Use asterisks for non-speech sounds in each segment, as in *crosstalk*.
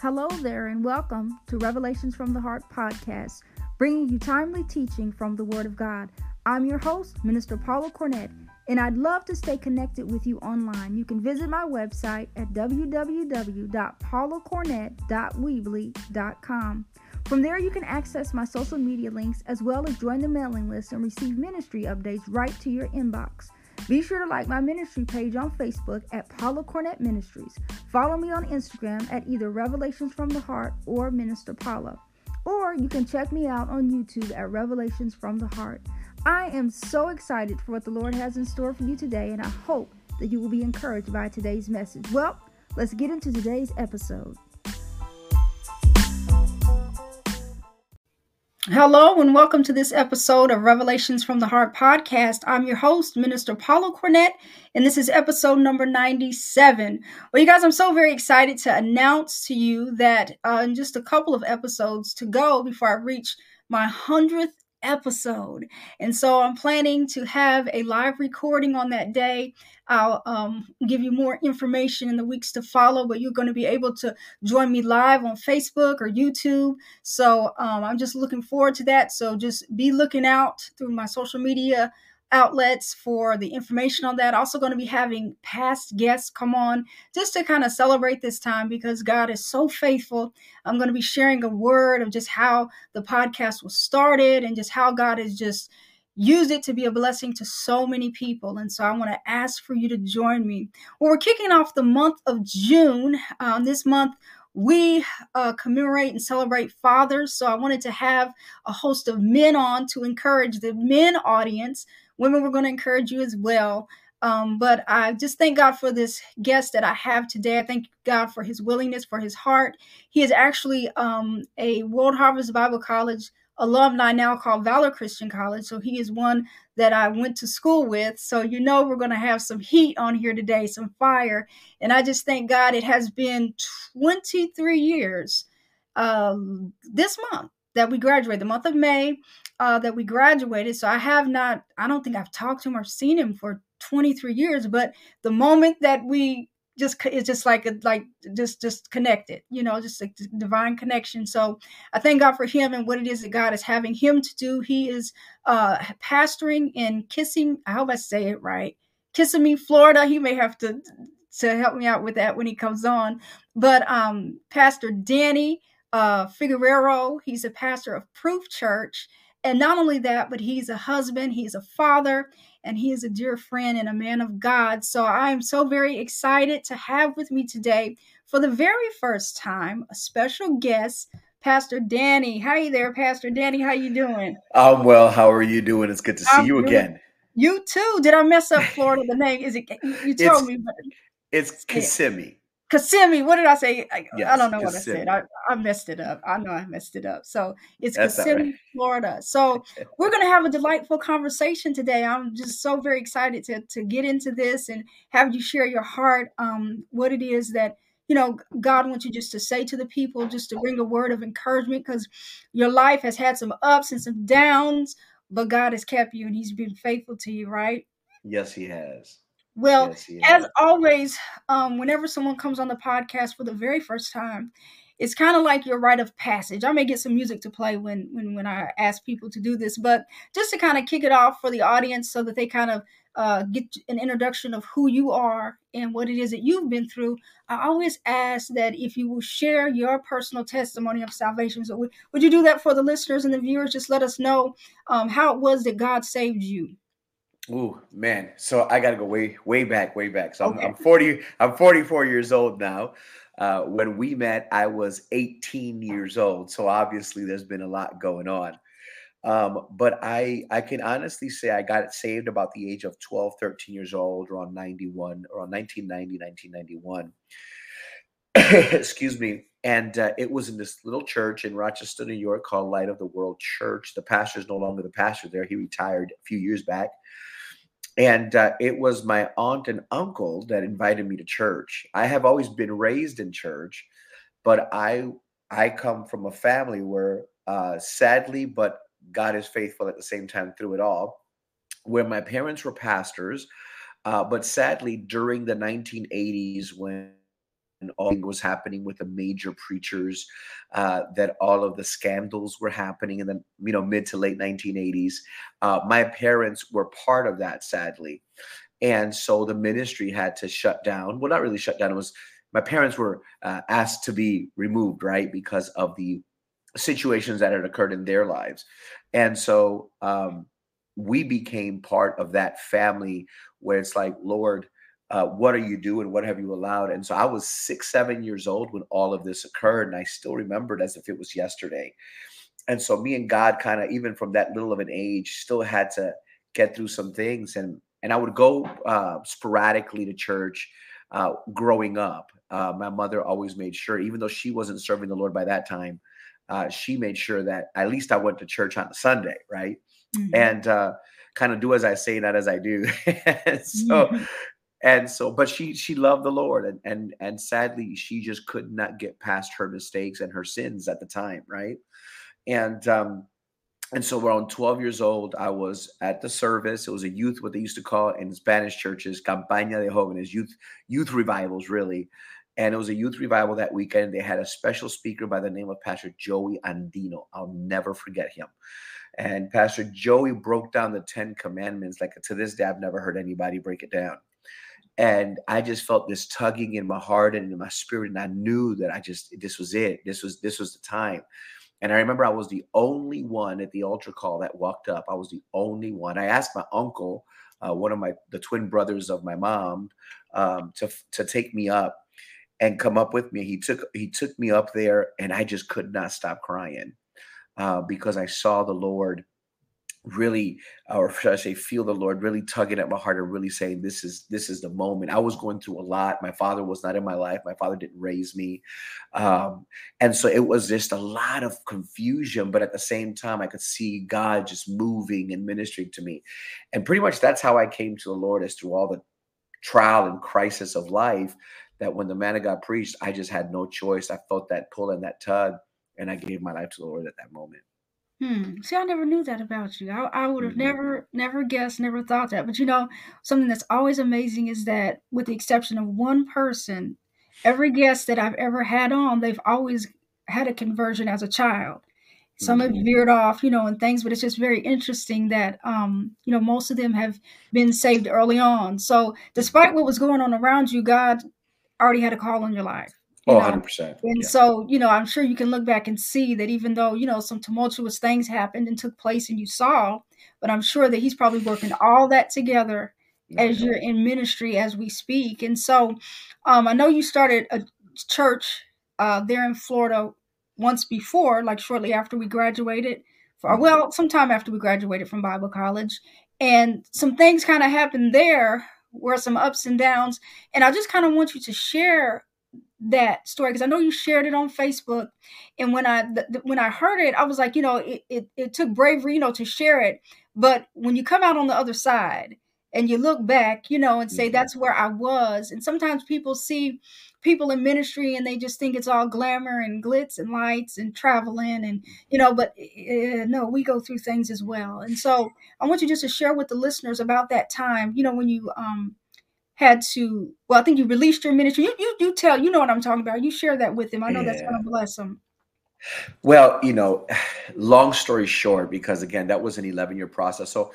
Hello there, and welcome to Revelations from the Heart podcast, bringing you timely teaching from the Word of God. I'm your host, Minister Paula Cornett, and I'd love to stay connected with you online. You can visit my website at www.paulacornett.weebly.com. From there, you can access my social media links as well as join the mailing list and receive ministry updates right to your inbox. Be sure to like my ministry page on Facebook at Paula Cornett Ministries. Follow me on Instagram at either Revelations from the Heart or Minister Paula. Or you can check me out on YouTube at Revelations from the Heart. I am so excited for what the Lord has in store for you today, and I hope that you will be encouraged by today's message. Well, let's get into today's episode. Hello, and welcome to this episode of Revelations from the Heart podcast. I'm your host, Minister Paula Cornett, and this is episode number 97. Well, you guys, I'm so very excited to announce to you that uh, in just a couple of episodes to go before I reach my 100th episode. And so I'm planning to have a live recording on that day. I'll um, give you more information in the weeks to follow, but you're going to be able to join me live on Facebook or YouTube. So um, I'm just looking forward to that. So just be looking out through my social media outlets for the information on that. Also, going to be having past guests come on just to kind of celebrate this time because God is so faithful. I'm going to be sharing a word of just how the podcast was started and just how God has just used it to be a blessing to so many people. And so I want to ask for you to join me. Well, we're kicking off the month of June. Um, this month, we uh, commemorate and celebrate fathers. So I wanted to have a host of men on to encourage the men audience Women, we're going to encourage you as well. Um, but I just thank God for this guest that I have today. I thank God for his willingness, for his heart. He is actually um, a World Harvest Bible College alumni now called Valor Christian College. So he is one that I went to school with. So you know we're going to have some heat on here today, some fire. And I just thank God it has been 23 years um, this month that we graduated, the month of May uh, that we graduated. So I have not, I don't think I've talked to him or seen him for 23 years. But the moment that we just it's just like a, like just just connected you know just a divine connection so i thank god for him and what it is that god is having him to do he is uh pastoring and kissing i hope i say it right Kissing me, florida he may have to to help me out with that when he comes on but um pastor danny uh figueroa he's a pastor of proof church and not only that, but he's a husband, he's a father, and he is a dear friend and a man of God. So I am so very excited to have with me today, for the very first time, a special guest, Pastor Danny. Hi there, Pastor Danny. How you doing? I'm well. How are you doing? It's good to see I'm you again. You too. Did I mess up *laughs* Florida? The name is it? You told it's, me. But, it's Kissimmee. Kissimmee. What did I say? I, yes, I don't know Kissimmee. what I said. I, I, messed it up. I know I messed it up. So it's That's Kissimmee, right. Florida. So *laughs* we're going to have a delightful conversation today. I'm just so very excited to, to get into this and have you share your heart, um, what it is that you know God wants you just to say to the people, just to bring a word of encouragement because your life has had some ups and some downs, but God has kept you and He's been faithful to you, right? Yes, He has. Well, yes, as always, um, whenever someone comes on the podcast for the very first time, it's kind of like your rite of passage. I may get some music to play when when when I ask people to do this, but just to kind of kick it off for the audience so that they kind of uh, get an introduction of who you are and what it is that you've been through. I always ask that if you will share your personal testimony of salvation. So would, would you do that for the listeners and the viewers? Just let us know um, how it was that God saved you. Ooh, man. So I got to go way, way back, way back. So okay. I'm, I'm 40, I'm 44 years old now. Uh, when we met, I was 18 years old. So obviously there's been a lot going on. Um, but I, I can honestly say I got it saved about the age of 12, 13 years old, around 91, around 1990, 1991. *coughs* Excuse me. And uh, it was in this little church in Rochester, New York called Light of the World Church. The pastor is no longer the pastor there. He retired a few years back. And uh, it was my aunt and uncle that invited me to church. I have always been raised in church, but I I come from a family where, uh, sadly, but God is faithful at the same time through it all, where my parents were pastors, uh, but sadly, during the 1980s when and all was happening with the major preachers, uh, that all of the scandals were happening in the you know mid to late 1980s. Uh, my parents were part of that, sadly, and so the ministry had to shut down. Well, not really shut down. It was my parents were uh, asked to be removed, right, because of the situations that had occurred in their lives, and so um, we became part of that family where it's like, Lord uh, what are you doing? What have you allowed? And so I was six, seven years old when all of this occurred, and I still remembered as if it was yesterday. And so me and God kind of, even from that little of an age, still had to get through some things. And and I would go uh, sporadically to church uh, growing up. Uh, my mother always made sure, even though she wasn't serving the Lord by that time, uh, she made sure that at least I went to church on a Sunday, right? Mm-hmm. And uh, kind of do as I say, not as I do. *laughs* so mm-hmm and so but she she loved the lord and and and sadly she just could not get past her mistakes and her sins at the time right? And um and so around 12 years old i was at the service. It was a youth what they used to call in spanish churches campaña de jóvenes youth youth revivals really. And it was a youth revival that weekend. They had a special speaker by the name of pastor joey andino. I'll never forget him. And pastor joey broke down the 10 commandments like to this day i've never heard anybody break it down and I just felt this tugging in my heart and in my spirit, and I knew that I just this was it. This was this was the time. And I remember I was the only one at the altar call that walked up. I was the only one. I asked my uncle, uh, one of my the twin brothers of my mom, um, to to take me up and come up with me. He took he took me up there, and I just could not stop crying uh, because I saw the Lord really or should i say feel the lord really tugging at my heart and really saying this is this is the moment. I was going through a lot. My father was not in my life. My father didn't raise me. Um, and so it was just a lot of confusion but at the same time i could see god just moving and ministering to me. And pretty much that's how i came to the lord is through all the trial and crisis of life that when the man of god preached i just had no choice. I felt that pull and that tug and i gave my life to the lord at that moment Hmm. See, I never knew that about you. I, I would have Mhm. never, never guessed, never thought that. But you know, something that's always amazing is that, with the exception of one person, every guest that I've ever had on, they've always had a conversion as a child. Some have Mhm. veered off, you know, and things, but it's just very interesting that, um, you know, most of them have been saved early on. So, despite what was going on around you, God already had a call on your life. You Oh, know, 100%. and Yeah. so, you know, I'm sure you can look back and see that even though, you know, some tumultuous things happened and took place and you saw, but I'm sure that he's probably working all that together as you're in ministry as we speak. And so, um, I know you started a church uh, there in Florida once before, like shortly after we graduated, for Mhm. well, sometime after we graduated from Bible college. And some things kind of happened there were some ups and downs. And I just kind of want you to share that story because I know you shared it on Facebook, and when I th- th- when I heard it, I was like, you know, it, it it took bravery, you know, to share it. But when you come out on the other side and you look back, you know, and say Mhm. that's where I was, and sometimes people see people in ministry and they just think it's all glamour and glitz and lights and traveling and you know, but uh, no, we go through things as well. And so I want you just to share with the listeners about that time, you know, when you um had to well, I think you released your ministry. You you you tell you know what I'm talking about. You share that with them. I know that's gonna bless them. Well, you know, long story short, because again, that was an 11 year process. So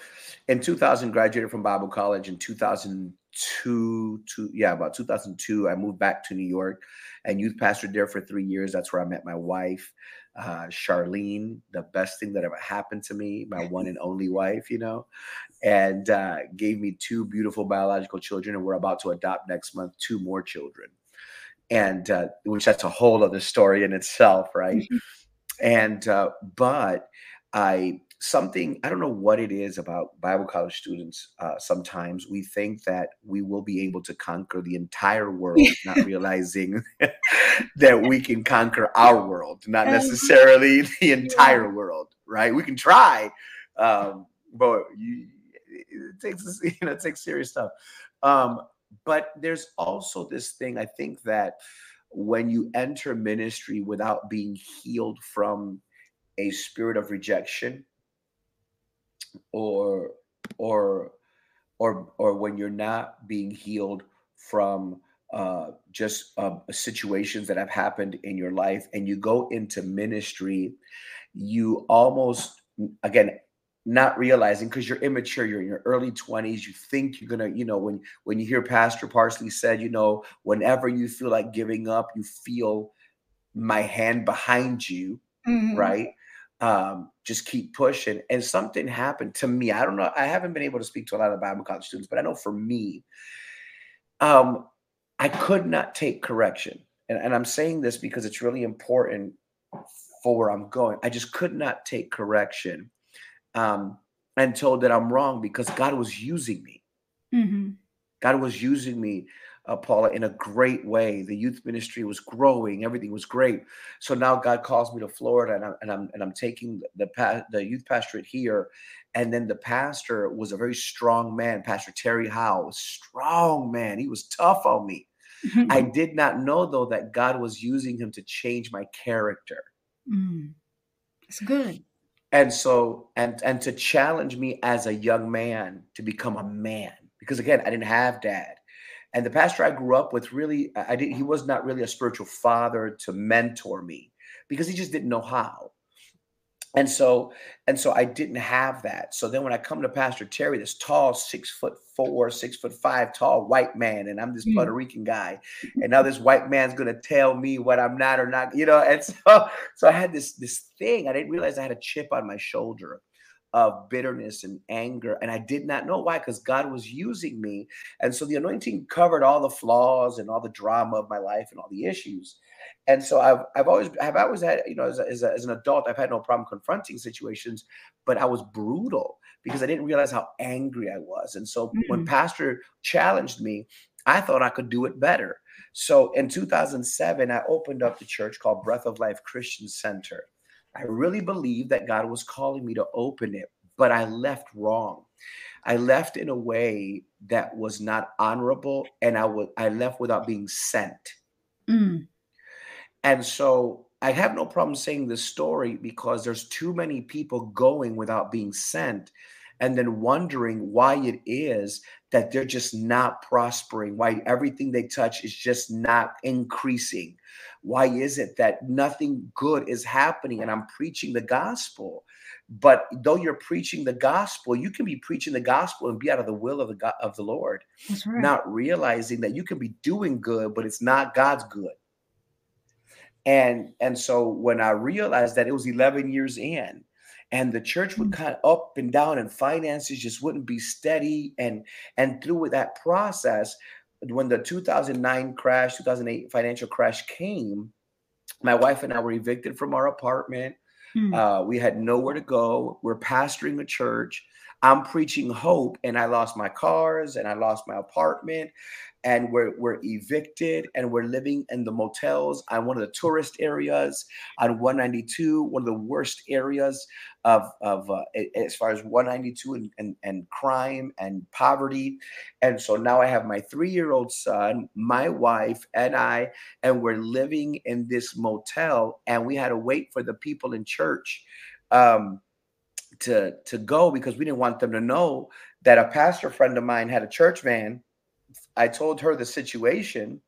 in 2000, graduated from Bible college. In 2002, to, yeah, about 2002, I moved back to New York and youth pastored there for three years. That's where I met my wife, uh, Charlene, the best thing that ever happened to me, my one and only *laughs* wife, you know, and uh, gave me two beautiful biological children. And we're about to adopt next month two more children. And uh, which that's a whole other story in itself, right? *laughs* and uh, but i something i don't know what it is about bible college students uh, sometimes we think that we will be able to conquer the entire world *laughs* not realizing *laughs* that we can conquer our world not Um, necessarily *laughs* the yeah. entire world right? We can try um, but you, it takes you know it takes serious stuff. Um, but there's also this thing i think that when you enter ministry without being healed from a spirit of rejection or or or or when you're not being healed from uh, just uh, situations that have happened in your life and you go into ministry, you almost, again, not realizing because you're immature you're in your early 20s you think you're gonna you know when when you hear pastor parsley said you know whenever you feel like giving up you feel my hand behind you mm-hmm. right um, just keep pushing and something happened to me i don't know i haven't been able to speak to a lot of bible college students but i know for me um, I could not take correction. And, and I'm saying this because it's really important for where I'm going. I just could not take correction um, and told that I'm wrong because God was using me. Mm-hmm. God was using me, uh, Paula, in a great way. The youth ministry was growing; everything was great. So now God calls me to Florida, and I'm and I'm, and I'm taking the the, the youth pastorate here. And then the pastor was a very strong man, Pastor Terry Howe, strong man. He was tough on me. I *laughs* did not know though that God was using him to change my character. Mm. It's good. And so, and and to challenge me as a young man to become a man, because again, I didn't have dad. And the pastor I grew up with really, I did. He was not really a spiritual father to mentor me because he just didn't know how and so and so i didn't have that so then when i come to pastor terry this tall six foot four six foot five tall white man and i'm this mm. puerto rican guy and now this white man's going to tell me what i'm not or not you know and *laughs* so so i had this this thing i didn't realize i had a chip on my shoulder of bitterness and anger and i did not know why because god was using me and so the anointing covered all the flaws and all the drama of my life and all the issues and so I've I've always I've always had you know as, a, as, a, as, an adult I've had no problem confronting situations, but I was brutal because I didn't realize how angry I was. And so mm-hmm. when Pastor challenged me, I thought I could do it better. So in 2007, I opened up the church called Breath of Life Christian Center. I really believed that God was calling me to open it, but I left wrong. I left in a way that was not honorable, and I would I left without being sent. Mm. And so I have no problem saying this story because there's too many people going without being sent and then wondering why it is that they're just not prospering, why everything they touch is just not increasing. Why is it that nothing good is happening and I'm preaching the gospel? But though you're preaching the gospel, you can be preaching the gospel and be out of the will of the God, of the Lord, right. not realizing that you can be doing good, but it's not God's good and and so when i realized that it was 11 years in and the church would mm. kind of up and down and finances just wouldn't be steady and and through that process when the 2009 crash 2008 financial crash came my wife and i were evicted from our apartment hmm. uh, we had nowhere to go we're pastoring a church i'm preaching hope and i lost my cars and i lost my apartment and we're, we're evicted and we're living in the motels on one of the tourist areas on 192 one of the worst areas of, of uh, as far as 192 and, and, and crime and poverty. And so now i have my three-year-old son my wife and i and we're living in this motel. And we had to wait for the people in church um, to to go because we didn't want them to know that a pastor friend of mine had a church van I told her the situation.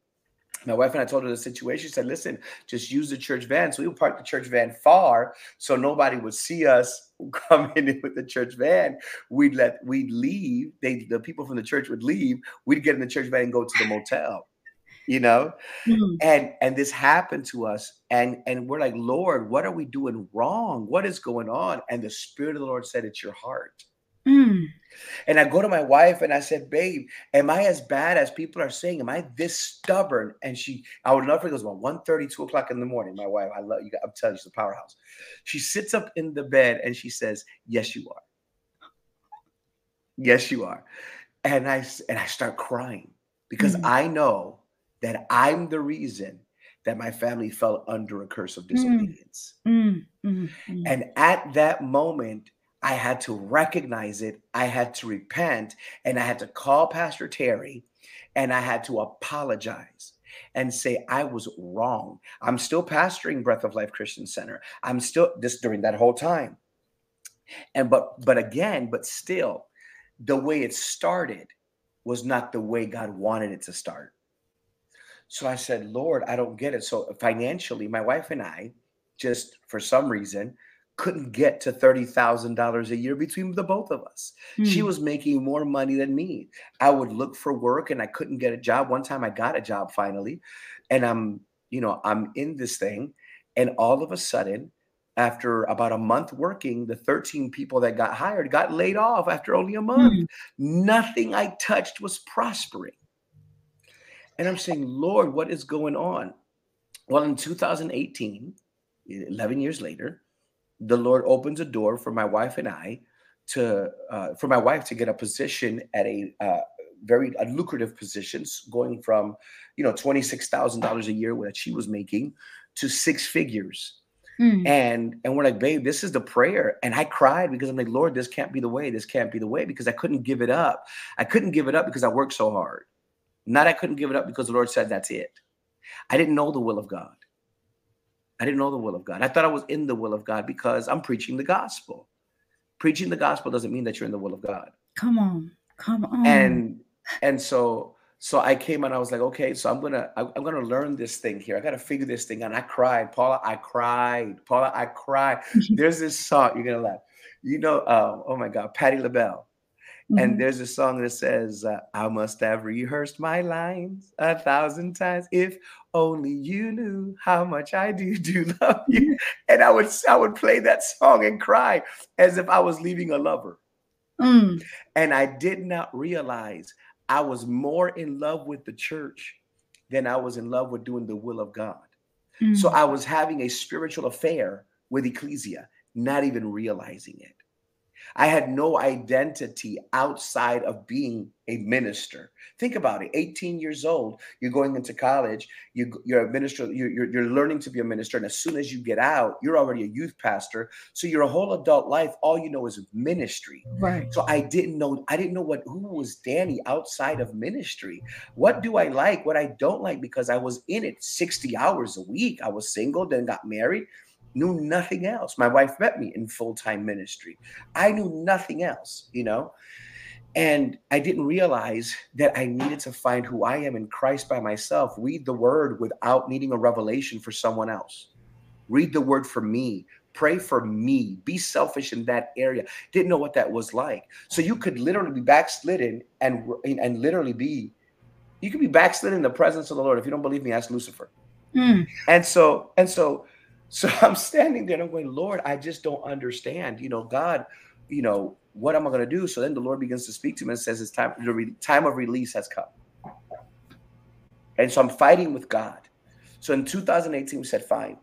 My wife and I told her the situation. She said, "Listen, just use the church van." So we would park the church van far, so nobody would see us *laughs* coming in with the church van. We'd let we'd leave. They the people from the church would leave. We'd get in the church van and go to the motel. You know, mm-hmm. and and this happened to us, and and we're like, Lord, what are we doing wrong? What is going on? And the Spirit of the Lord said, "It's your heart." Mm. And I go to my wife and I said, Babe, am I as bad as people are saying? Am I this stubborn? And she, I would love for it goes about 1 2 o'clock in the morning. My wife, I love you. I'm telling you, she's a powerhouse. She sits up in the bed and she says, Yes, you are. Yes, you are. And I and I start crying because mm. I know that I'm the reason that my family fell under a curse of mm. disobedience. Mm. Mm. And at that moment, I had to recognize it. I had to repent and I had to call Pastor Terry and I had to apologize and say I was wrong. I'm still pastoring Breath of Life Christian Center. I'm still this during that whole time. And but but again, but still the way it started was not the way God wanted it to start. So I said, Lord, I don't get it. So financially, my wife and I, just for some reason, couldn't get to $30,000 a year between the both of us. Mm. She hmm. was making more money than me. I would look for work and I couldn't get a job. One time I got a job finally, and I'm, you know, I'm in this thing. And all of a sudden, after about a month working, the 13 people that got hired got laid off after only a month. Mm. Nothing I touched was prospering. And I'm saying, Lord, what is going on? Well, in 2018, 11 years later, the Lord opens a door for my wife and I to, uh, for my wife to get a position at a uh, very a lucrative positions, going from, you know, $26,000 a year, what she was making, to six figures. Mm. And and we're like, babe, this is the prayer. And I cried because I'm like, Lord, this can't be the way. This can't be the way because I couldn't give it up. I couldn't give it up because I worked so hard. Not I couldn't give it up because the Lord said that's it. I didn't know the will of God. I didn't know the will of God. I thought I was in the will of God because I'm preaching the gospel. Preaching the gospel doesn't mean that you're in the will of God. Come on. Come on. And and so so I came and I was like, okay, so I'm gonna I'm gonna learn this thing here. I gotta figure this thing out. And I cried, Paula. I cried, Paula. I cried. *laughs* There's this song you're gonna laugh. You know, uh, oh my God, Patti LaBelle. Mm-hmm. And there's a song that says, uh, I must have rehearsed my lines a thousand times. If only you knew how much I do *laughs* do love you. And I would I would play that song and cry as if I was leaving a lover. Mm. And I did not realize I was more in love with the church than I was in love with doing the will of God. Mm. So I was having a spiritual affair with ecclesia, not even realizing it. I had no identity outside of being a minister. Think about it 18 years old, you're going into college, you, are a minister, you're, you're, you're learning to be a minister. And as soon as you get out, you're already a youth pastor. So your whole adult life, all you know is ministry. Right. So I didn't know, I didn't know what, who was Danny outside of ministry? What do I like? What I don't like? Because I was in it 60 hours a week. I was single, then got married knew nothing else. My wife met me in full time ministry. I knew nothing else, you know? And I didn't realize that I needed to find who I am in Christ by myself. Read the word without needing a revelation for someone else. Read the word for me. Pray for me. Be selfish in that area. Didn't know what that was like. So you could literally be backslidden and and literally be, you could be backslidden in the presence of the Lord. If you don't believe me, ask Lucifer. Mm. And so and so so *laughs* I'm standing there and I'm going, Lord, I just don't understand. You know, God, you know, what am I going to do? So then the Lord begins to speak to me and says, It's time, the re- time of release has come. And so I'm fighting with God. So in 2018, we said, Fine,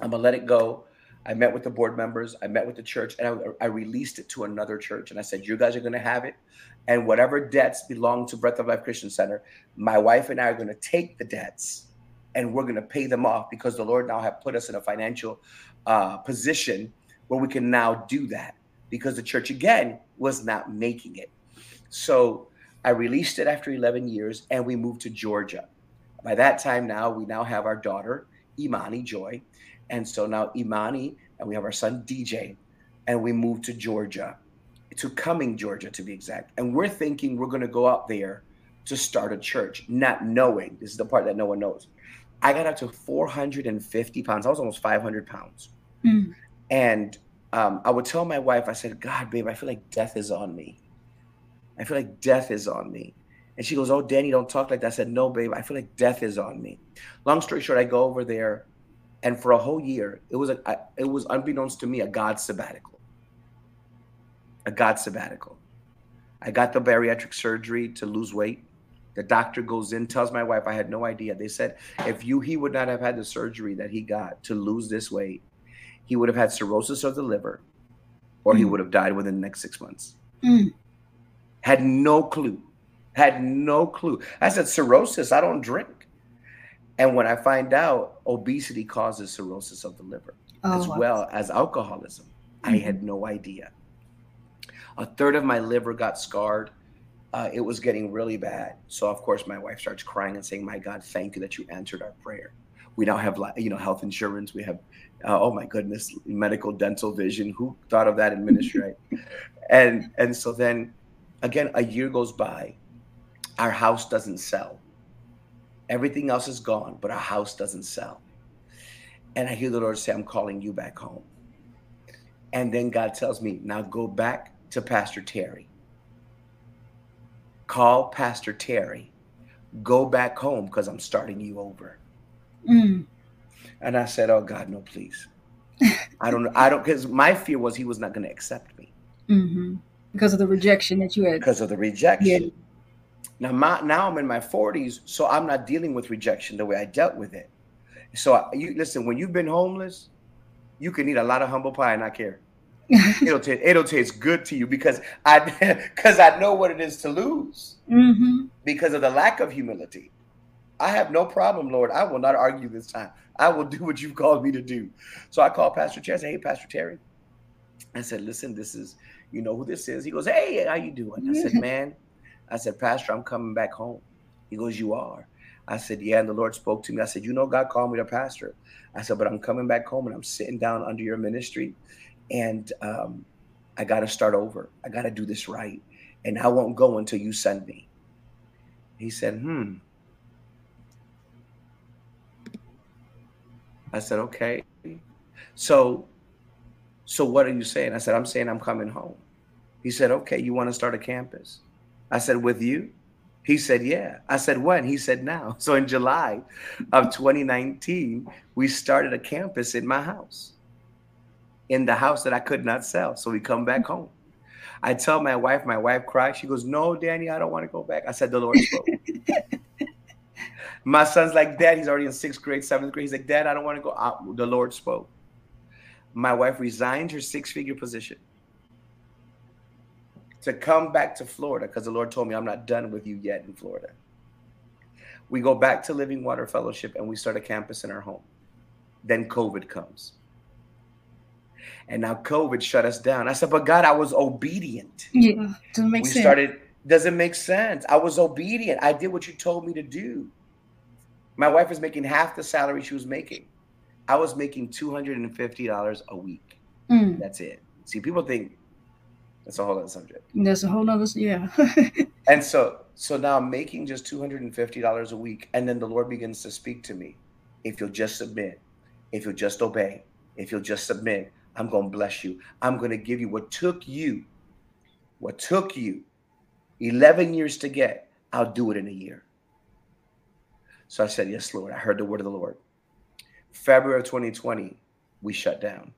I'm going to let it go. I met with the board members, I met with the church, and I, I released it to another church. And I said, You guys are going to have it. And whatever debts belong to Breath of Life Christian Center, my wife and I are going to take the debts and we're going to pay them off because the Lord now have put us in a financial uh, position where we can now do that because the church again was not making it. So I released it after 11 years and we moved to Georgia. By that time now, we now have our daughter, Imani Joy. And so now Imani and we have our son, DJ, and we moved to Georgia, to Cumming, Georgia to be exact. And we're thinking we're going to go out there to start a church, not knowing this is the part that no one knows I got up to 450 pounds. I was almost 500 pounds. Mm. And um, I would tell my wife, I said, God, babe, I feel like death is on me. I feel like death is on me. And she goes, Oh, Danny, don't talk like that. I said, No, babe, I feel like death is on me. Long story short, I go over there, and for a whole year, it was a, it was unbeknownst to me a God sabbatical. A God sabbatical. I got the bariatric surgery to lose weight. The doctor goes in, tells my wife, I had no idea. They said if you he would not have had the surgery that he got to lose this weight, he would have had cirrhosis of the liver, or mm. he would have died within the next six months. Mm. Had no clue. Had no clue. I said, cirrhosis, I don't drink. And when I find out obesity causes cirrhosis of the liver, oh, as wow. well as alcoholism, mm-hmm. I had no idea. A third of my liver got scarred uh, it was getting really bad. So of course, my wife starts crying and saying, "My God, thank you that you answered our prayer. We now have, you know, health insurance. We have, uh, oh my goodness, medical, dental, vision. Who thought of that in ministry? Right? *laughs* and and so then, again, a year goes by. Our house doesn't sell. Everything else is gone, but our house doesn't sell. And I hear the Lord say, I'm calling you back home. And then God tells me, now go back to Pastor Terry. Call Pastor Terry. Go back home because I'm starting you over. Mm. And I said, Oh God, no, please. I don't, I don't, because my fear was he was not going to accept me. Mm-hmm. Because of the rejection that you had. Because of the rejection. Yeah. Now, my, now I'm in my 40s, so I'm not dealing with rejection the way I dealt with it. So I, you listen, when you've been homeless, you can eat a lot of humble pie and not care. *laughs* it'll taste it'll taste good to you because I *laughs* because I know what it is to lose mm-hmm. because of the lack of humility. I have no problem, Lord. I will not argue this time. I will do what you've called me to do. So I called Pastor Terry. I said, Hey, Pastor Terry. I said, Listen, this is you know who this is. He goes, Hey, how you doing? I said, Man, I said, Pastor, I'm coming back home. He goes, You are. I said, Yeah. And the Lord spoke to me. I said, You know, God called me to pastor. I said, But I'm coming back home and I'm sitting down under your ministry. And um, I got to start over. I got to do this right. And I won't go until you send me. He said, Hmm. I said, Okay. So, so what are you saying? I said, I'm saying I'm coming home. He said, Okay, you want to start a campus? I said, With you? He said, Yeah. I said, When? He said, Now. *laughs* So in July of 2019, we started a campus in my house, in the house that I could not sell. So we come back home. I tell my wife, my wife cries. She goes, No, Danny, I don't want to go back. I said, The Lord spoke. *laughs* my son's like, Dad, he's already in sixth grade, seventh grade. He's like, Dad, I don't want to go. out. The Lord spoke. My wife resigned her six figure position to come back to Florida because the Lord told me I'm not done with you yet in Florida. We go back to Living Water Fellowship and we start a campus in our home. Then COVID comes. And now COVID shut us down. I said, but God, I was obedient. Yeah, doesn't make sense? we sense. started, doesn't make sense. I was obedient. I did what you told me to do. My wife was making half the salary she was making. I was making $250 a week. Mm. That's it. See, people think that's a whole other subject. That's a whole other, yeah. *laughs* and so, so now I'm making just two hundred and fifty dollars a week, and then the Lord begins to speak to me. If you'll just submit, if you'll just obey, if you'll just submit, I'm going to bless you. I'm going to give you what took you, what took you, eleven years to get. I'll do it in a year. So I said, Yes, Lord. I heard the word of the Lord. February of 2020, we shut down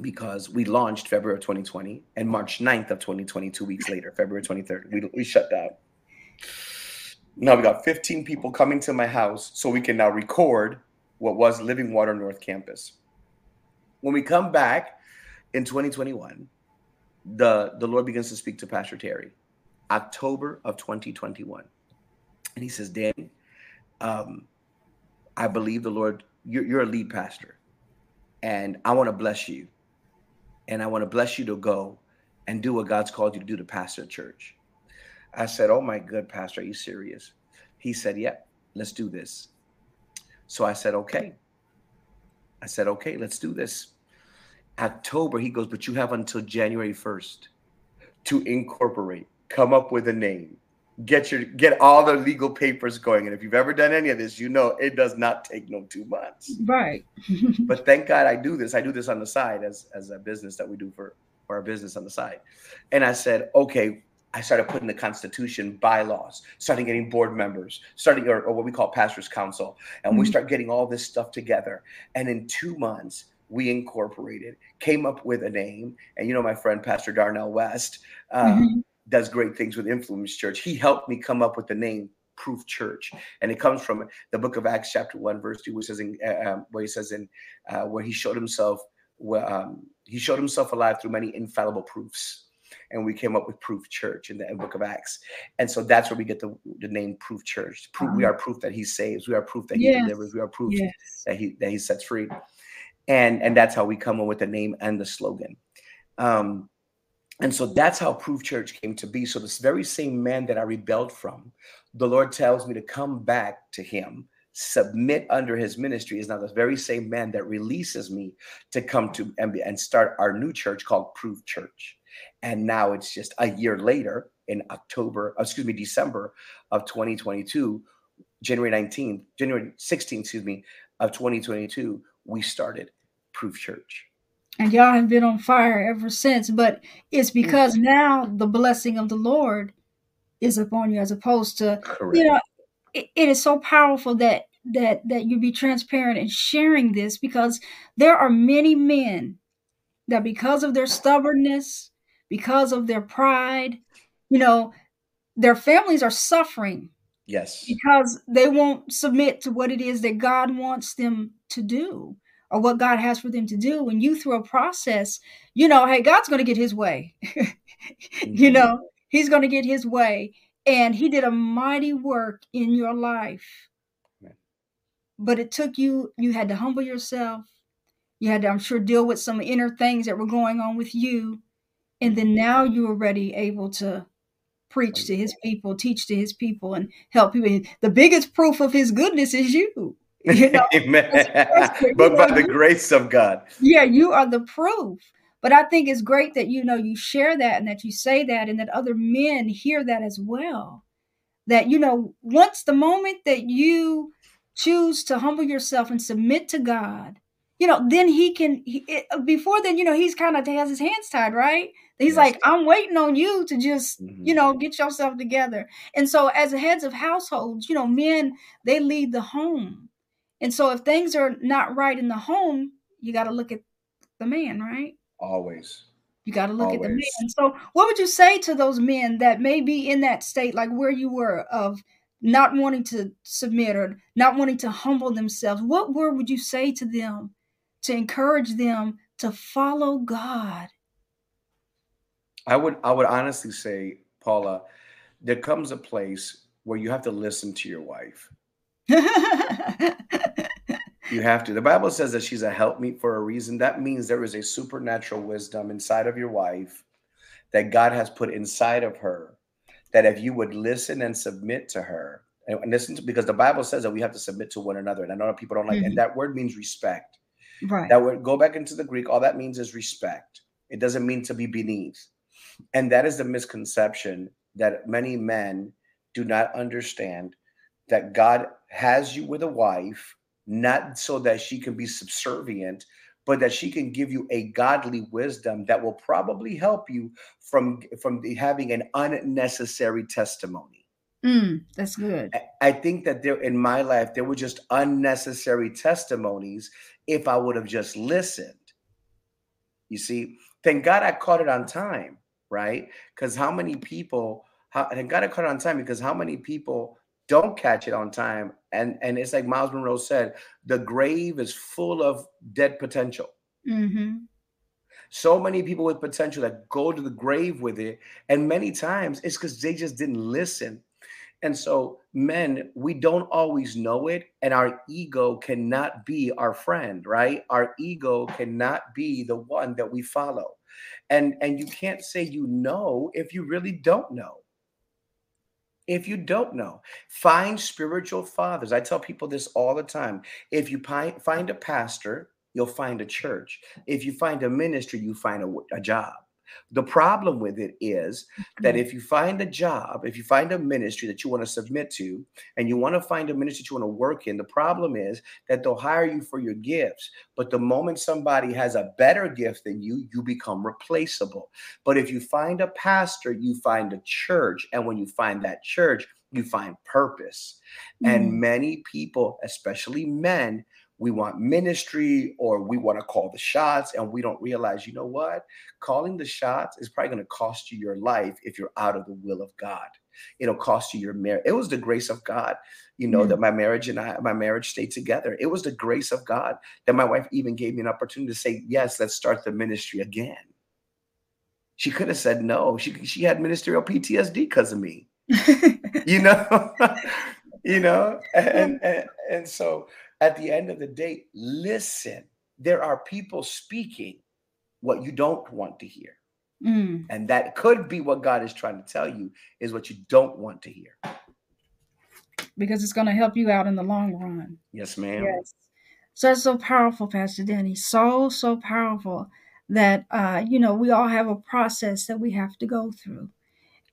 because we launched February of 2020 and March 9th of 2020, two weeks later, February 23rd, we, we shut down. Now we got 15 people coming to my house so we can now record what was Living Water North Campus. When we come back in 2021, the, the Lord begins to speak to Pastor Terry, October of 2021. And he says, Danny, um, I believe the Lord, you're, you're a lead pastor, and I want to bless you and I want to bless you to go and do what God's called you to do to pastor a church. I said, Oh my good pastor, are you serious? He said, Yep, yeah, let's do this. So I said, Okay. I said, Okay, let's do this. October, he goes, But you have until January 1st to incorporate, come up with a name, get your get all the legal papers going. And if you've ever done any of this, you know it does not take no two months. Right. *laughs* but thank God I do this. I do this on the side as as a business that we do for, for our business on the side. And I said, okay, I started putting the constitution bylaws, starting getting board members, starting or, or what we call pastors council. And mm-hmm. we start getting all this stuff together. And in two months, we incorporated, came up with a name. And you know, my friend Pastor Darnell West, uh, mm-hmm does great things with Influence Church. He helped me come up with the name Proof Church, and it comes from the Book of Acts, chapter one, verse two, which says in uh, um, where he says in uh, where he showed himself, where um, he showed himself alive through many infallible proofs, and we came up with Proof Church in the Book of Acts, and so that's where we get the, the name Proof Church. Proof, we are proof that He saves. We are proof that He yes. delivers. We are proof yes. that He that He sets free, and and that's how we come up with the name and the slogan. Um, and so that's how Proof Church came to be. So, this very same man that I rebelled from, the Lord tells me to come back to him, submit under his ministry, is now the very same man that releases me to come to and, and start our new church called Proof Church. And now it's just a year later in October, excuse me, December of 2022. January 19th, January 16th, excuse me, of 2022, we started Proof Church. And y'all have been on fire ever since. But it's Mm. because now the blessing of the Lord is upon you, as opposed to Correct. you know, it, it is so powerful that that that you be transparent and sharing this because there are many men that because of their stubbornness, because of their pride, you know, their families are suffering yes. because they won't submit to what it is that God wants them to do or what God has for them to do. And you through a process, you know, hey, God's going to get his way. *laughs* you Mhm. know, he's going to get his way. And he did a mighty work in your life. Amen. But it took you, you had to humble yourself. You had to, I'm sure, deal with some inner things that were going on with you. And then now you are ready, able to preach to his people, teach to his people, and help people. The biggest proof of his goodness is you. *laughs* You know, Amen. but by the grace of God. yeah, you are the proof. But I think it's great that you know you share that and that you say that and that other men hear that as well. That you know, once the moment that you choose to humble yourself and submit to God, you know, then he can. He, it, before then, you know, he's kind of has his hands tied, right? He's Yes. like, I'm waiting on you to just, you Mhm. know, get yourself together. And so, as heads of households, you know, men they lead the home, and so if things are not right in the home, you got to look at the man, right? Always. You got to look at the Always. man. So, what would you say to those men that may be in that state, like where you were, of not wanting to submit or not wanting to humble themselves? What word would you say to them to encourage them to follow God? I would I would honestly say, Paula, there comes a place where you have to listen to your wife. You have to. The Bible says that she's a helpmeet for a reason. That means there is a supernatural wisdom inside of your wife that God has put inside of her. That if you would listen and submit to her, and, listen to because the Bible says that we have to submit to one another. And I know that people don't like, Mhm. and that word means respect. right. That word, go back into the Greek, all that means is respect. It doesn't mean to be beneath. And that is the misconception that many men do not understand that God has you with a wife, not so that she can be subservient, but that she can give you a godly wisdom that will probably help you from, from the- having an unnecessary testimony. Mm, that's good. I- I think that there in my life there were just unnecessary testimonies if I would have just listened. You see, thank God I caught it on time, right? Because how many people? How, thank God I caught it on time because how many people don't catch it on time? And and it's like Myles Munroe said, the grave is full of dead potential. hmm So many people with potential that go to the grave with it, and many times it's because they just didn't listen. And so, men, we don't always know it, and our ego cannot be our friend, right? Our ego cannot be the one that we follow. And and you can't say you know if you really don't know. If you don't know, find spiritual fathers. I tell people this all the time. If you pi- find a pastor, you'll find a church. If you find a ministry, you find a, a job. The problem with it is that if you find a job, if you find a ministry that you want to submit to, and you want to find a ministry that you want to work in, the problem is that they'll hire you for your gifts. But the moment somebody has a better gift than you, you become replaceable. But if you find a pastor, you find a church. And when you find that church, you find purpose. And Mm. many people, especially men, we want ministry or we want to call the shots, and we don't realize, you know what? Calling the shots is probably going to cost you your life if you're out of the will of God. It'll cost you your marriage. It was the grace of God, you know, Mm. that my marriage and I, my marriage stayed together. It was the grace of God that my wife even gave me an opportunity to say, yes, let's start the ministry again. She could have said no. She she had ministerial PTSD because of me *laughs* you know *laughs* you know and, and and so at the end of the day listen there are people speaking what you don't want to hear Mm. and that could be what god is trying to tell you is what you don't want to hear Because it's going to help you out in the long run. yes ma'am Yes. So it's so powerful, Pastor Danny. So, so powerful that, uh, you know, we all have a process that we have to go through.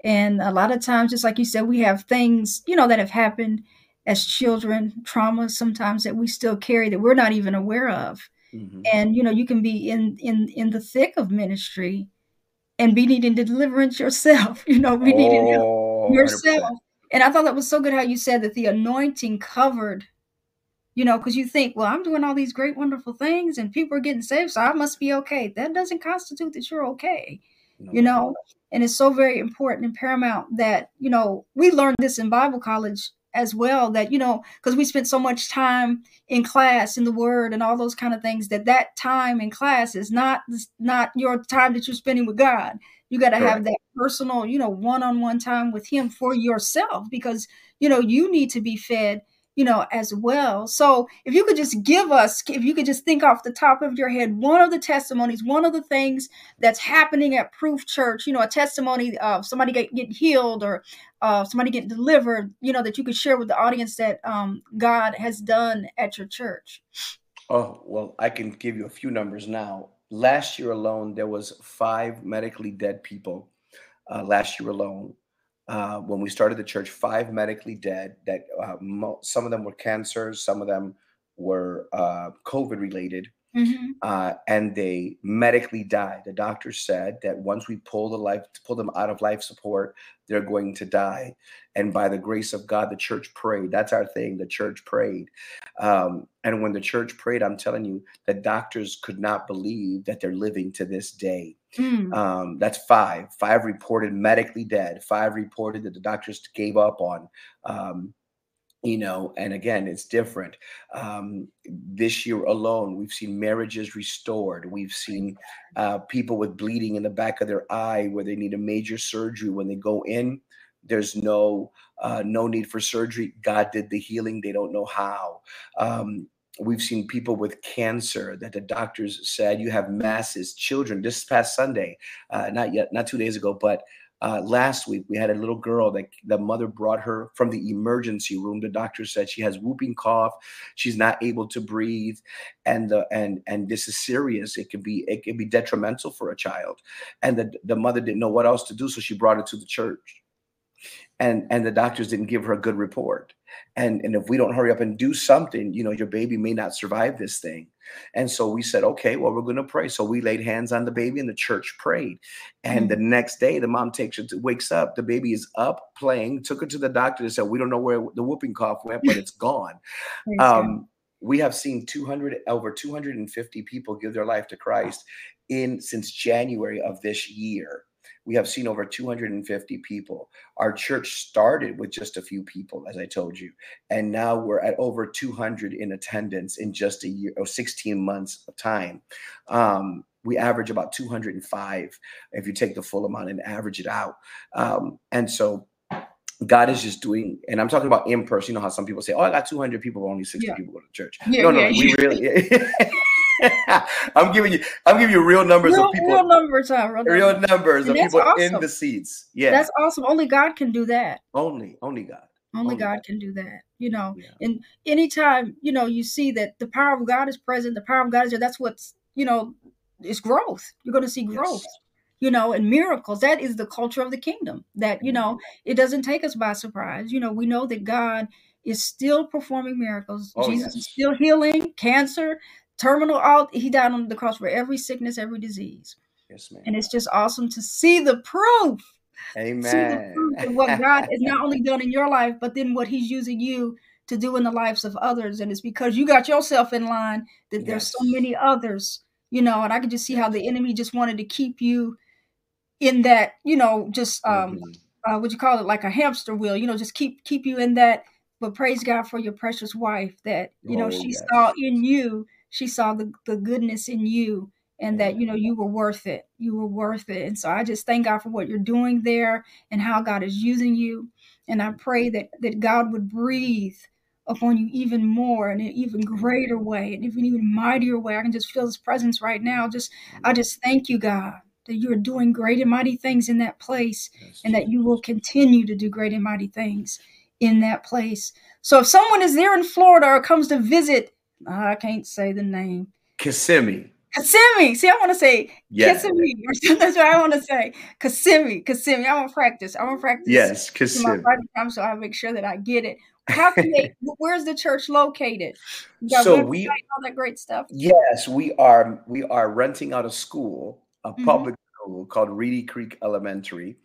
And a lot of times, just like you said, we have things, you know, that have happened as children, trauma sometimes that we still carry that we're not even aware of. Mm-hmm. And you know, you can be in in in the thick of ministry and be needing deliverance yourself. *laughs* You know, be needing oh, yourself. 100%. And I thought that was so good how you said that the anointing covered you know, because you think, well, I'm doing all these great, wonderful things and people are getting saved, so I must be okay. That doesn't constitute that you're okay, no. you know. And it's so very important and paramount that, you know, we learned this in Bible college as well that you know because we spent so much time in class in the word and all those kind of things that that time in class is not not your time that you're spending with god. You got to have that personal you know one-on-one time with him for yourself because you know you need to be fed you know, as well. So if you could just give us, if you could just think off the top of your head, one of the testimonies, one of the things that's happening at Proof Church, you know, a testimony of somebody get, get healed or uh, somebody get delivered, you know, that you could share with the audience that um, God has done at your church. Oh, well, I can give you a few numbers now. Last year alone, there was five medically dead people uh, last year alone uh, when we started the church, five medically dead. That uh, mo- some of them were cancers, some of them were uh, COVID related, mm-hmm. Uh, and they medically died. The doctor said that once we pull the life, pull them out of life support, they're going to die. And by the grace of God, the church prayed. That's our thing. The church prayed, um, and when the church prayed, I'm telling you, the doctors could not believe that they're living to this day. Mm. Um, that's five. Five reported medically dead. Five reported that the doctors gave up on. Um, you know, and again, it's different. Um, this year alone, we've seen marriages restored. We've seen uh, people with bleeding in the back of their eye where they need a major surgery. When they go in, there's no uh, no need for surgery. God did the healing. They don't know how. Um, we've seen people with cancer that the doctors said you have masses children this past sunday uh, not yet not two days ago but uh, last week we had a little girl that the mother brought her from the emergency room. The doctor said she has whooping cough she's not able to breathe and the and and this is serious. It can be it can be detrimental for a child. And the, the mother didn't know what else to do so she brought her to the church and and the doctors didn't give her a good report. And and if we don't hurry up and do something you know your baby may not survive this thing. And so we said okay well we're going to pray. So we laid hands on the baby and the church prayed. And mm-hmm. the next day the mom takes her to wakes up the baby is up playing took her to the doctor and said we don't know where the whooping cough went but it's gone. *laughs* Um, we have seen 200 over 250 people give their life to christ in since january of this year we have seen over 250 people. Our church started with just a few people, as I told you, and now we're at over 200 in attendance in just a year or 16 months of time. Um, we average about 205 if you take the full amount and average it out. Um, and so God is just doing, and I'm talking about in person. You know how some people say, "Oh, I got 200 people, but only 60 yeah. people go to church." Yeah, no, no, yeah, we really. *laughs* *laughs* *laughs* I'm giving you I'm giving you real numbers real, of people. Real numbers, huh? Real, real numbers, numbers of people awesome. in the seats. Yeah. That's awesome. Only God can do that. Only, only God. Only, only God, God can do that. You know, yeah. and anytime, you know, you see that the power of God is present, the power of God is there, that's what's, you know, is growth. You're gonna see growth. Yes you know, and miracles. That is the culture of the kingdom. That, you know, mm-hmm. it doesn't take us by surprise. You know, we know that God is still performing miracles. Oh, Jesus yes. is still healing cancer, terminal all he died on the cross for every sickness every disease. Yes ma'am. And it's just awesome to see the proof. Amen see the proof of what god has not *laughs* only done in your life but then what he's using you to do in the lives of others. And it's because you got yourself in line that yes. there's so many others you know and i could just see how the enemy just wanted to keep you in that you know just um mm-hmm. uh, what you call it like a hamster wheel you know just keep keep you in that. But praise god for your precious wife that you know oh, she yes. saw in you she saw the, the goodness in you and that you know you were worth it. You were worth it. And so i just thank god for what you're doing there and how god is using you. And i pray that that god would breathe upon you even more in an even greater way and even even mightier way. I can just feel his presence right now. Just i just thank you god that you are doing great and mighty things in that place yes. and that you will continue to do great and mighty things in that place. So if someone is there in florida or comes to visit I can't say the name. Kissimmee. Kissimmee. See, I want to say yeah. Kissimmee. *laughs* That's what I want to say. Kissimmee, Kissimmee. I want to practice. I want to practice. Yes, Kissimmee. Time so I make sure that I get it. How can they? *laughs* where's the church located? So we all that great stuff. Yes, we are. We are renting out a school, a mm-hmm. public school called Reedy Creek Elementary.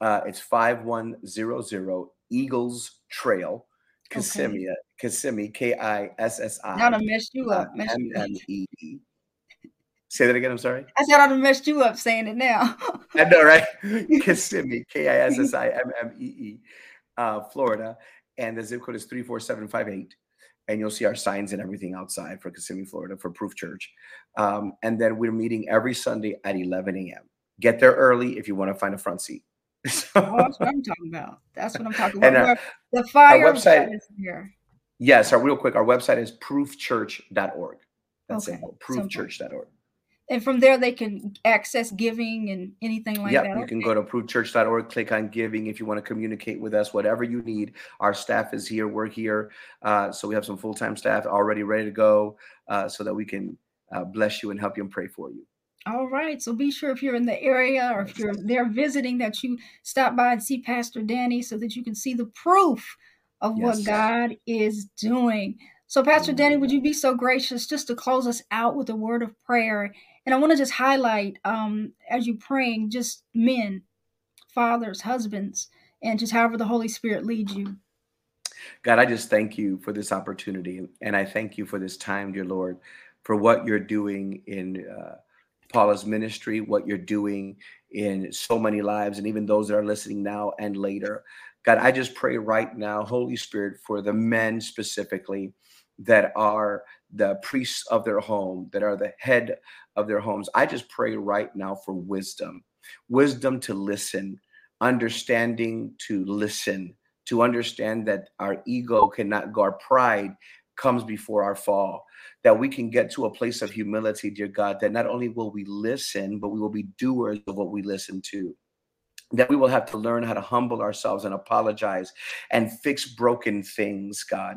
Uh, it's five one zero zero Eagles Trail, Kissimmee, okay. Kissimmee, K I S S I. Now to mess you up. M M E E. Say that again. I'm sorry. I said I'd have messed you up saying it now. I know, right? *laughs* Kissimmee, K I S S I M M E E, uh, Florida, and the zip code is three four seven five eight. And you'll see our signs and everything outside for Kissimmee, Florida, for Proof Church. Um, and then we're meeting every Sunday at 11 a.m. Get there early if you want to find a front seat. *laughs* So, oh, that's what I'm talking about. That's what I'm talking about. Uh, the fire website is here. Yes, our real quick, our website is proofchurch.org. That's okay. simple. Proofchurch.org. And from there, they can access giving and anything like yep, that. You can go to proofchurch.org, click on giving if you want to communicate with us, whatever you need. Our staff is here, we're here. Uh, so we have some full time staff already ready to go uh, so that we can uh, bless you and help you and pray for you. All right. So be sure if you're in the area or if you're there visiting that you stop by and see Pastor Danny so that you can see the proof of yes. what God is doing. So, Pastor Danny, would you be so gracious just to close us out with a word of prayer and I want to just highlight um, as you're praying, just men, fathers, husbands, and just however the Holy Spirit leads you. God, I just thank you for this opportunity. And I thank you for this time, dear Lord, for what you're doing in uh, Paula's ministry, what you're doing in so many lives, and even those that are listening now and later. God, I just pray right now, Holy Spirit, for the men specifically that are the priests of their home, that are the head of their homes. I just pray right now for wisdom, wisdom to listen, understanding to listen, to understand that our ego cannot go, our pride comes before our fall, that we can get to a place of humility, dear God, that not only will we listen, but we will be doers of what we listen to. That we will have to learn how to humble ourselves and apologize and fix broken things, God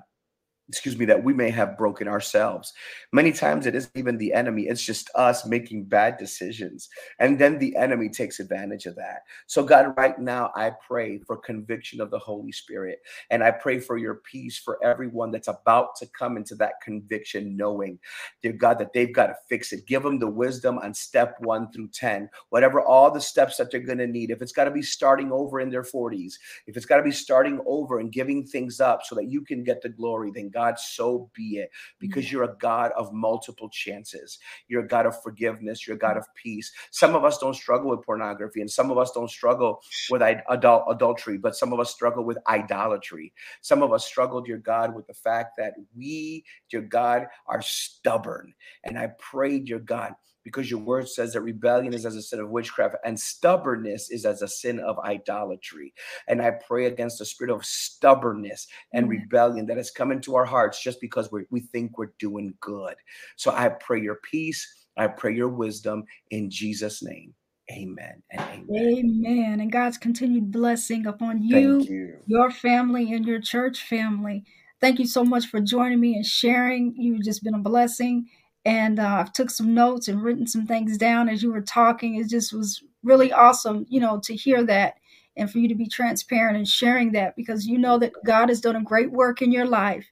excuse me, that we may have broken ourselves. Many times it isn't even the enemy, it's just us making bad decisions. And then the enemy takes advantage of that. So, God, right now, I pray for conviction of the Holy Spirit. And I pray for your peace for everyone that's about to come into that conviction, knowing, dear God, that they've got to fix it. Give them the wisdom on step one through 10, whatever all the steps that they're going to need. If it's got to be starting over in their 40s, if it's got to be starting over and giving things up so that you can get the glory, then God God, so be it, because mm. you're a God of multiple chances. You're a God of forgiveness. You're a God of peace. Some of us don't struggle with pornography, and some of us don't struggle with adult adultery, but some of us struggle with idolatry. Some of us struggle, dear God, with the fact that we, dear God, are stubborn. And I pray, dear God, because your word says that rebellion is as a sin of witchcraft and stubbornness is as a sin of idolatry. And I pray against the spirit of stubbornness and mm-hmm. rebellion that has come into our hearts just because we we think we're doing good. So I pray your peace. I pray your wisdom in Jesus' name. Amen and amen. Amen. And God's continued blessing upon you, you, your family, and your church family. Thank you so much for joining me and sharing. You've just been a blessing and uh, I've took some notes and written some things down as you were talking. It just was really awesome, you know, to hear that and for you to be transparent and sharing that because you know that God has done a great work in your life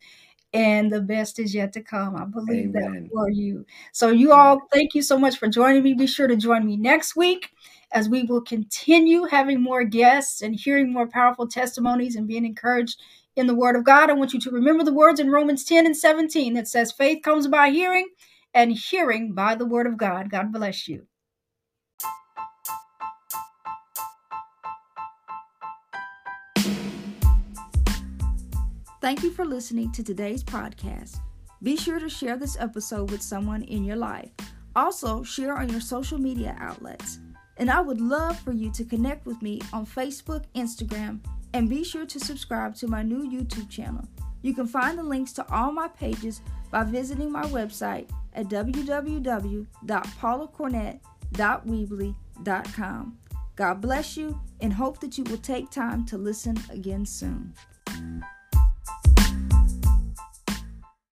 and the best is yet to come. I believe Amen. that for you. So you all, thank you so much for joining me. Be sure to join me next week as we will continue having more guests and hearing more powerful testimonies and being encouraged in the word of God. I want you to remember the words in Romans 10 and 17 that says faith comes by hearing and hearing by the word of God. God bless you. Thank you for listening to today's podcast. Be sure to share this episode with someone in your life. Also, share on your social media outlets. And I would love for you to connect with me on Facebook, Instagram, and be sure to subscribe to my new YouTube channel. You can find the links to all my pages by visiting my website at www.paulacornett.weebly.com. God bless you and hope that you will take time to listen again soon.